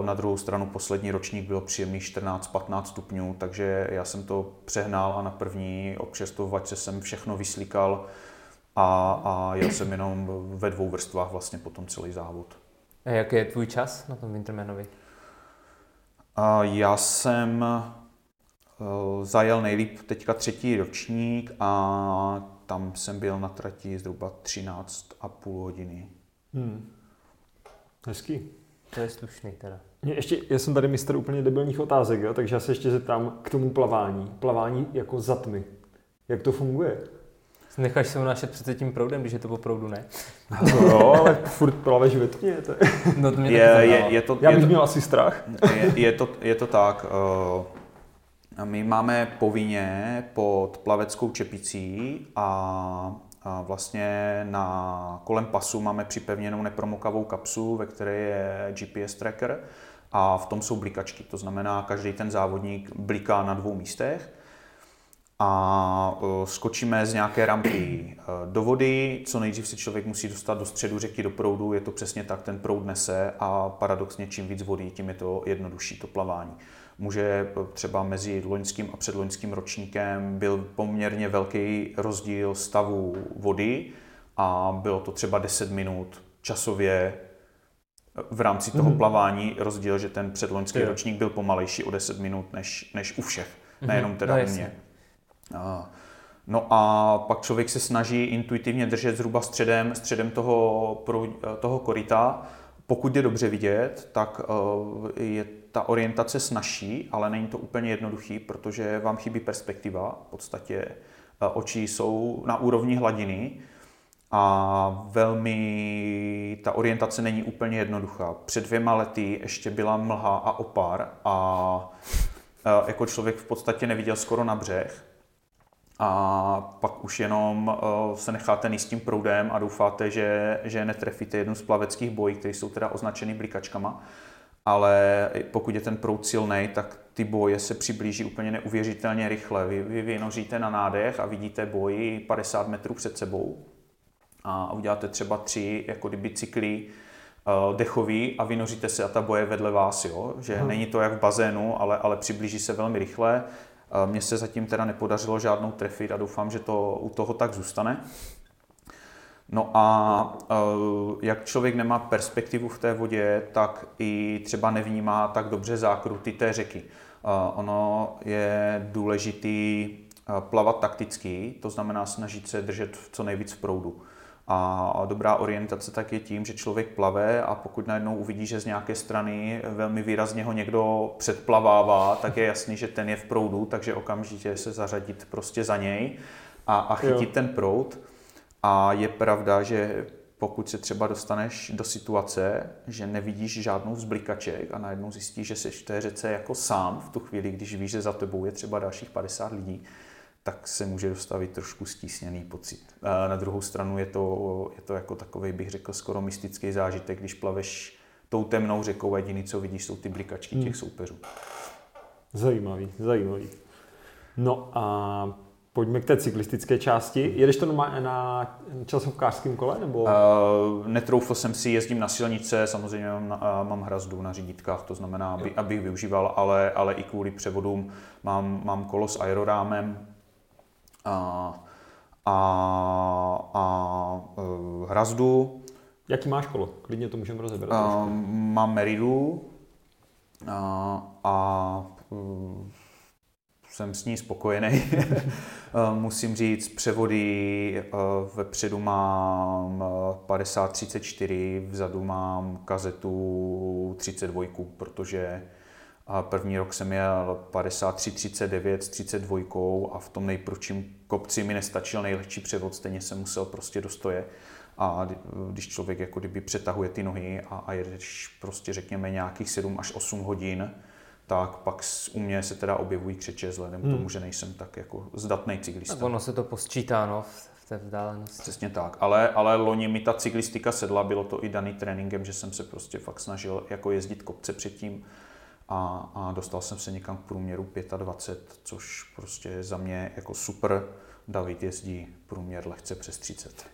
Na druhou stranu poslední ročník byl příjemný 14-15 stupňů, takže já jsem to přehnal a na první občerstvovačce jsem všechno vyslíkal a, a jel jsem jenom ve dvou vrstvách vlastně potom celý závod. A jaký je tvůj čas na tom Wintermanovi? Já jsem zajel nejlíp teďka třetí ročník a tam jsem byl na trati zhruba 13 a půl hodiny. Hmm. Hezký. To je slušný teda. Mě ještě, já jsem tady mistr úplně debilních otázek, jo, takže já se ještě zeptám k tomu plavání. Plavání jako za tmy. Jak to funguje? Necháš se unášet přece tím proudem, když je to po proudu, ne? No, ale furt plaveš ve tmě. To je... No to mě je, je, je to, Já bych je to, měl asi strach. Je, je, to, je to tak. Uh, my máme povinně pod plaveckou čepicí a, a vlastně na kolem pasu máme připevněnou nepromokavou kapsu, ve které je GPS tracker a v tom jsou blikačky. To znamená, každý ten závodník bliká na dvou místech a e, skočíme z nějaké rampy e, do vody. Co nejdřív si člověk musí dostat do středu řeky, do proudu. Je to přesně tak, ten proud nese a paradoxně čím víc vody, tím je to jednodušší to plavání může třeba mezi loňským a předloňským ročníkem byl poměrně velký rozdíl stavu vody a bylo to třeba 10 minut časově v rámci toho mm-hmm. plavání rozdíl, že ten předloňský ročník byl pomalejší o 10 minut než, než u všech, mm-hmm. nejenom teda no, u mě. A, no a pak člověk se snaží intuitivně držet zhruba středem, středem toho, toho korita. Pokud je dobře vidět, tak eh, je ta orientace snaží, ale není to úplně jednoduchý, protože vám chybí perspektiva. V podstatě eh, oči jsou na úrovni hladiny a velmi ta orientace není úplně jednoduchá. Před dvěma lety ještě byla mlha a opar a eh, jako člověk v podstatě neviděl skoro na břeh a pak už jenom eh, se necháte s tím proudem a doufáte, že, že netrefíte jednu z plaveckých bojí, které jsou teda označeny blikačkama ale pokud je ten proud silný, tak ty boje se přiblíží úplně neuvěřitelně rychle. Vy, vy vynoříte na nádech a vidíte boji 50 metrů před sebou a uděláte třeba tři jako kdyby cykly uh, dechový a vynoříte se a ta boje vedle vás, jo? že hmm. není to jak v bazénu, ale, ale přiblíží se velmi rychle. Mně se zatím teda nepodařilo žádnou trefit a doufám, že to u toho tak zůstane. No a uh, jak člověk nemá perspektivu v té vodě, tak i třeba nevnímá tak dobře zákruty té řeky. Uh, ono je důležitý uh, plavat takticky, to znamená snažit se držet co nejvíc v proudu. A dobrá orientace tak je tím, že člověk plave a pokud najednou uvidí, že z nějaké strany velmi výrazně ho někdo předplavává, tak je jasný, že ten je v proudu, takže okamžitě se zařadit prostě za něj a, a chytit jo. ten proud. A je pravda, že pokud se třeba dostaneš do situace, že nevidíš žádnou z blikaček a najednou zjistíš, že jsi v té řece jako sám v tu chvíli, když víš, že za tebou je třeba dalších 50 lidí, tak se může dostavit trošku stísněný pocit. A na druhou stranu je to, je to jako takový, bych řekl, skoro mystický zážitek, když plaveš tou temnou řekou a jediný, co vidíš, jsou ty blikačky těch hmm. soupeřů. Zajímavý, zajímavý. No a pojďme k té cyklistické části. Jedeš to na, na časovkářském kole? Nebo? Uh, netroufl jsem si, jezdím na silnice, samozřejmě mám, uh, mám hrazdu na řídítkách, to znamená, aby, abych využíval, ale, ale i kvůli převodům mám, mám kolo s aerorámem a, a, a uh, hrazdu. Jaký máš kolo? Klidně to můžeme rozebrat. Mám Meridu uh, a uh, jsem s ní spokojený. Eh, musím říct, převody vepředu mám 50-34, eh, vzadu mám kazetu 32, protože první rok jsem měl 53-39 s 32 a v tom nejprvčím kopci mi nestačil nejlehčí převod, stejně jsem musel prostě dostoje. A když člověk jako kdyby přetahuje ty nohy a, a jedeš prostě řekněme nějakých 7 až 8 hodin, tak pak u mě se teda objevují křeče vzhledem hmm. k tomu, že nejsem tak jako zdatný cyklista. Tak ono se to posčítá no, v té vzdálenosti. Přesně tak, ale, ale loni mi ta cyklistika sedla, bylo to i daný tréninkem, že jsem se prostě fakt snažil jako jezdit kopce předtím a, a dostal jsem se někam k průměru 25, což prostě za mě jako super. David jezdí průměr lehce přes 30.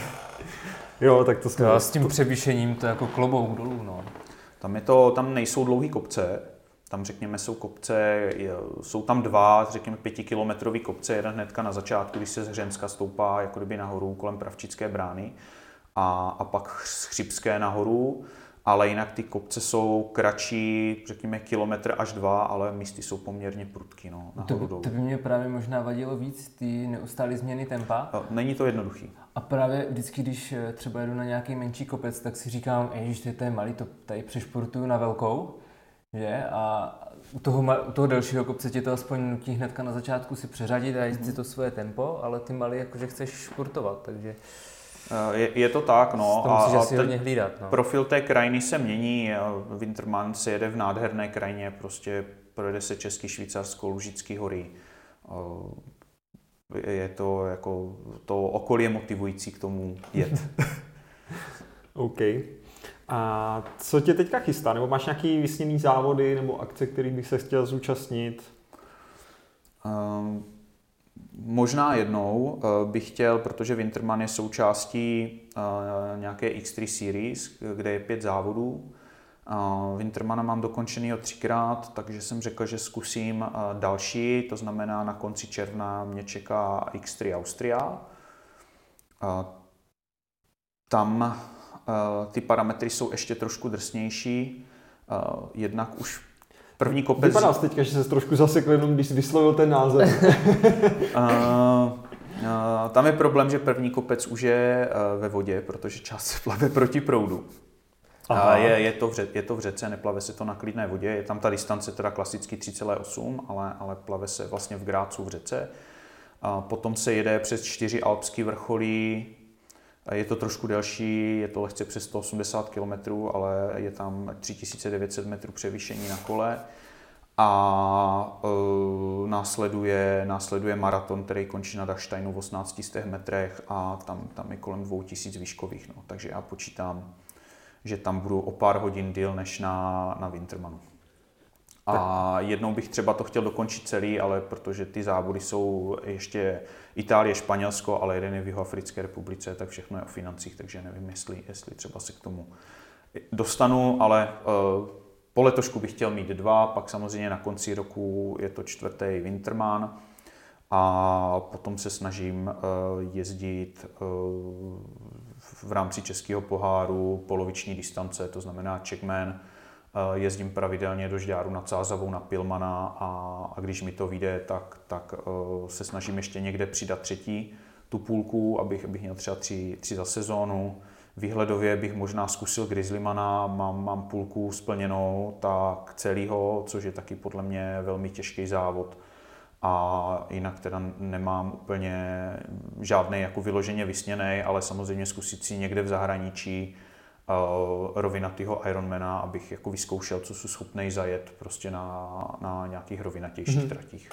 jo, tak to jsme... s tím převýšením to jako klobouk dolů, no. Tam, je to, tam nejsou dlouhý kopce, tam řekněme jsou kopce, jsou tam dva, řekněme pětikilometrový kopce, jeden hnedka na začátku, když se z Hřenska stoupá jako kdyby nahoru kolem Pravčické brány a, a pak z Chřipské nahoru, ale jinak ty kopce jsou kratší, řekněme kilometr až dva, ale místy jsou poměrně prudký. No, to, by, to by mě právě možná vadilo víc, ty neustále změny tempa. Není to jednoduchý. A právě vždycky, když eh, třeba jedu na nějaký menší kopec, tak si říkám, že to je malý, to tady přešportuju na velkou že? A u toho, u toho delšího kopce ti to aspoň nutí hnedka na začátku si přeřadit a jít si to svoje tempo, ale ty malý jakože chceš športovat, takže... Eh, je, je to tak, no. To musíš a, asi hodně hlídat, no. Profil té krajiny se mění. Winterman se jede v nádherné krajině, prostě projede se Český, Švýcarsko, Lužický hory. Eh, je to jako, to okolí je motivující k tomu jet. OK. A co tě teďka chystá? Nebo máš nějaký vysněný závody nebo akce, kterých bych se chtěl zúčastnit? Um, možná jednou uh, bych chtěl, protože Winterman je součástí uh, nějaké X3 Series, kde je pět závodů. Uh, Wintermana mám dokončenýho třikrát, takže jsem řekl, že zkusím další, to znamená na konci června mě čeká X3 Austria. Tam Eh, ty parametry jsou ještě trošku drsnější. Eh, jednak už první kopec... Vypadá teďka, že se trošku zasekl jenom, když vyslovil ten název. uh, tam je problém, že první kopec už je ve vodě, protože část se plave proti proudu. Aha. Je, je, to v ře, je to v řece, neplave se to na klidné vodě. Je tam ta distance teda klasicky 3,8, ale, ale plave se vlastně v Grácu v řece. A potom se jede přes čtyři alpský vrcholí, je to trošku delší, je to lehce přes 180 km, ale je tam 3900 metrů převýšení na kole. A e, následuje, následuje maraton, který končí na Dachsteinu v 1800 metrech a tam, tam je kolem 2000 výškových. No. Takže já počítám, že tam budu o pár hodin díl než na, na Wintermanu. A jednou bych třeba to chtěl dokončit celý, ale protože ty závody jsou ještě Itálie, Španělsko, ale jeden je v Jihoafrické republice, tak všechno je o financích, takže nevím, jestli, jestli třeba se k tomu dostanu, ale uh, po letošku bych chtěl mít dva, pak samozřejmě na konci roku je to čtvrtý Winterman a potom se snažím uh, jezdit uh, v rámci českého poháru poloviční distance, to znamená Checkman, jezdím pravidelně do Žďáru nad Cázavou na Pilmana a, a když mi to vyjde, tak, tak uh, se snažím ještě někde přidat třetí tu půlku, abych, abych měl třeba tři, tři za sezónu. Výhledově bych možná zkusil Grizzlymana, mám, mám půlku splněnou, tak celýho, což je taky podle mě velmi těžký závod. a jinak teda nemám úplně žádný jako vyloženě vysněný, ale samozřejmě zkusit si někde v zahraničí rovinatýho Ironmana, abych jako vyzkoušel, co jsou schopný zajet prostě na, na nějakých rovinatějších mm-hmm. tratích.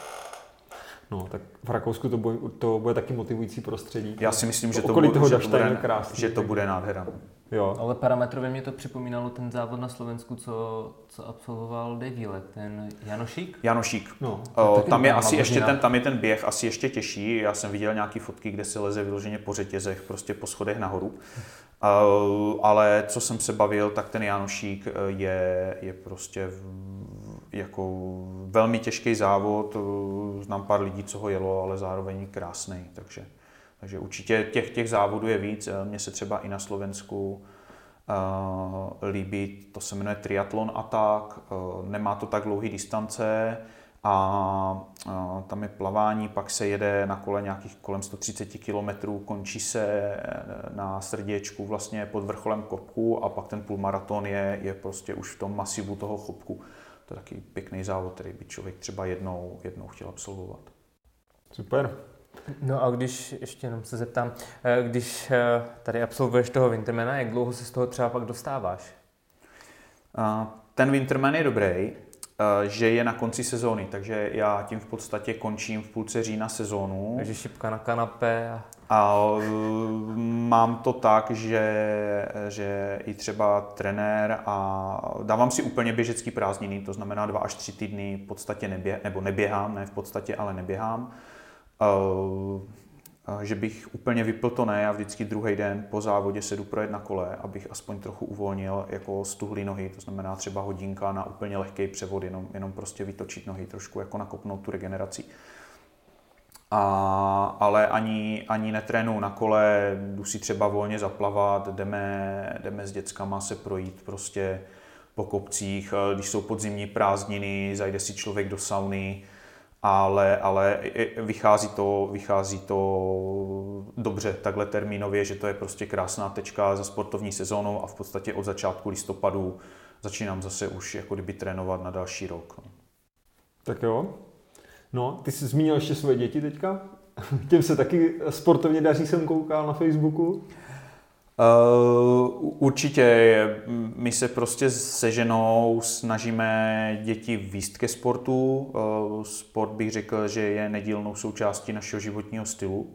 No, tak v Rakousku to bude, to bude taky motivující prostředí. Já si myslím, že to, bude, toho že to bude, krásný, že to bude nádhera. Jo. Ale parametrově mě to připomínalo ten závod na Slovensku, co, co absolvoval Dave ten Janošík. Janošík. No, o, tam je asi ještě ten, tam je ten běh asi ještě těžší. Já jsem viděl nějaké fotky, kde se leze vyloženě po řetězech, prostě po schodech nahoru. Ale co jsem se bavil, tak ten Janošík je, je prostě jako velmi těžký závod. Znám pár lidí, co ho jelo, ale zároveň krásný. Takže takže určitě těch, těch závodů je víc. Mně se třeba i na Slovensku líbí, to se jmenuje triatlon attack, uh, nemá to tak dlouhé distance a uh, tam je plavání, pak se jede na kole nějakých kolem 130 km, končí se na srděčku vlastně pod vrcholem kopku a pak ten půlmaraton je, je prostě už v tom masivu toho chopku. To je taky pěkný závod, který by člověk třeba jednou, jednou chtěl absolvovat. Super. No a když, ještě jenom se zeptám, eh, když eh, tady absolvuješ toho Wintermana, jak dlouho se z toho třeba pak dostáváš? Ten Winterman je dobrý, že je na konci sezóny, takže já tím v podstatě končím v půlce října sezónu. Takže šipka na kanapé. A... a mám to tak, že, že i třeba trenér a dávám si úplně běžecký prázdniny, to znamená dva až tři týdny v podstatě nebě, nebo neběhám, ne v podstatě, ale neběhám že bych úplně vypl to ne, já vždycky druhý den po závodě sedu projet na kole, abych aspoň trochu uvolnil jako stuhlý nohy, to znamená třeba hodinka na úplně lehký převod, jenom, jenom prostě vytočit nohy, trošku jako nakopnout tu regeneraci. A, ale ani, ani netrénu na kole, jdu si třeba volně zaplavat, jdeme, jdeme s dětskama se projít prostě po kopcích, když jsou podzimní prázdniny, zajde si člověk do sauny, ale, ale vychází to, vychází to dobře takhle termínově, že to je prostě krásná tečka za sportovní sezónou a v podstatě od začátku listopadu začínám zase už jako kdyby trénovat na další rok. No. Tak jo. No, ty jsi zmínil ještě svoje děti teďka. Těm se taky sportovně daří, jsem koukal na Facebooku. Uh, určitě, my se prostě se ženou snažíme děti výst ke sportu. Uh, sport bych řekl, že je nedílnou součástí našeho životního stylu.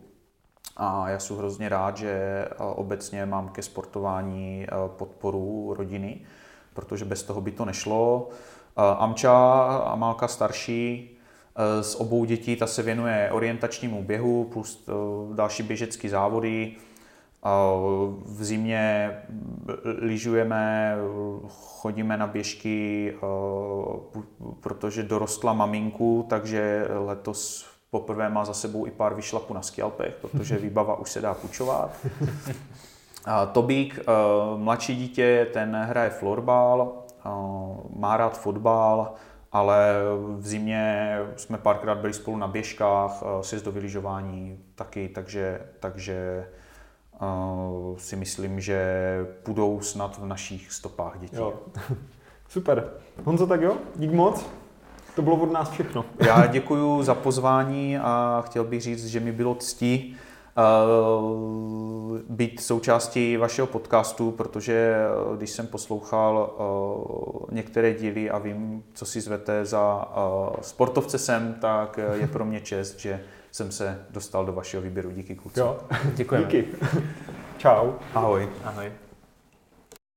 A já jsem hrozně rád, že obecně mám ke sportování podporu rodiny, protože bez toho by to nešlo. Amča, Amálka starší, z obou dětí ta se věnuje orientačnímu běhu plus další běžecké závody. V zimě lyžujeme, chodíme na běžky, protože dorostla maminku, takže letos poprvé má za sebou i pár vyšlapů na skialpech, protože výbava už se dá půjčovat. Tobík, mladší dítě, ten hraje florbal, má rád fotbal, ale v zimě jsme párkrát byli spolu na běžkách, sjezdový lyžování taky, takže, takže si myslím, že půjdou snad v našich stopách dětí. Jo. Super. Honzo, tak jo, dík moc. To bylo od nás všechno. Já děkuji za pozvání a chtěl bych říct, že mi bylo ctí uh, být součástí vašeho podcastu, protože uh, když jsem poslouchal uh, některé díly a vím, co si zvete za sportovce sem, tak je pro mě čest, že jsem se dostal do vašeho výběru. Díky kluci. Jo, děkujeme. Díky. Čau. Ahoj. Ahoj.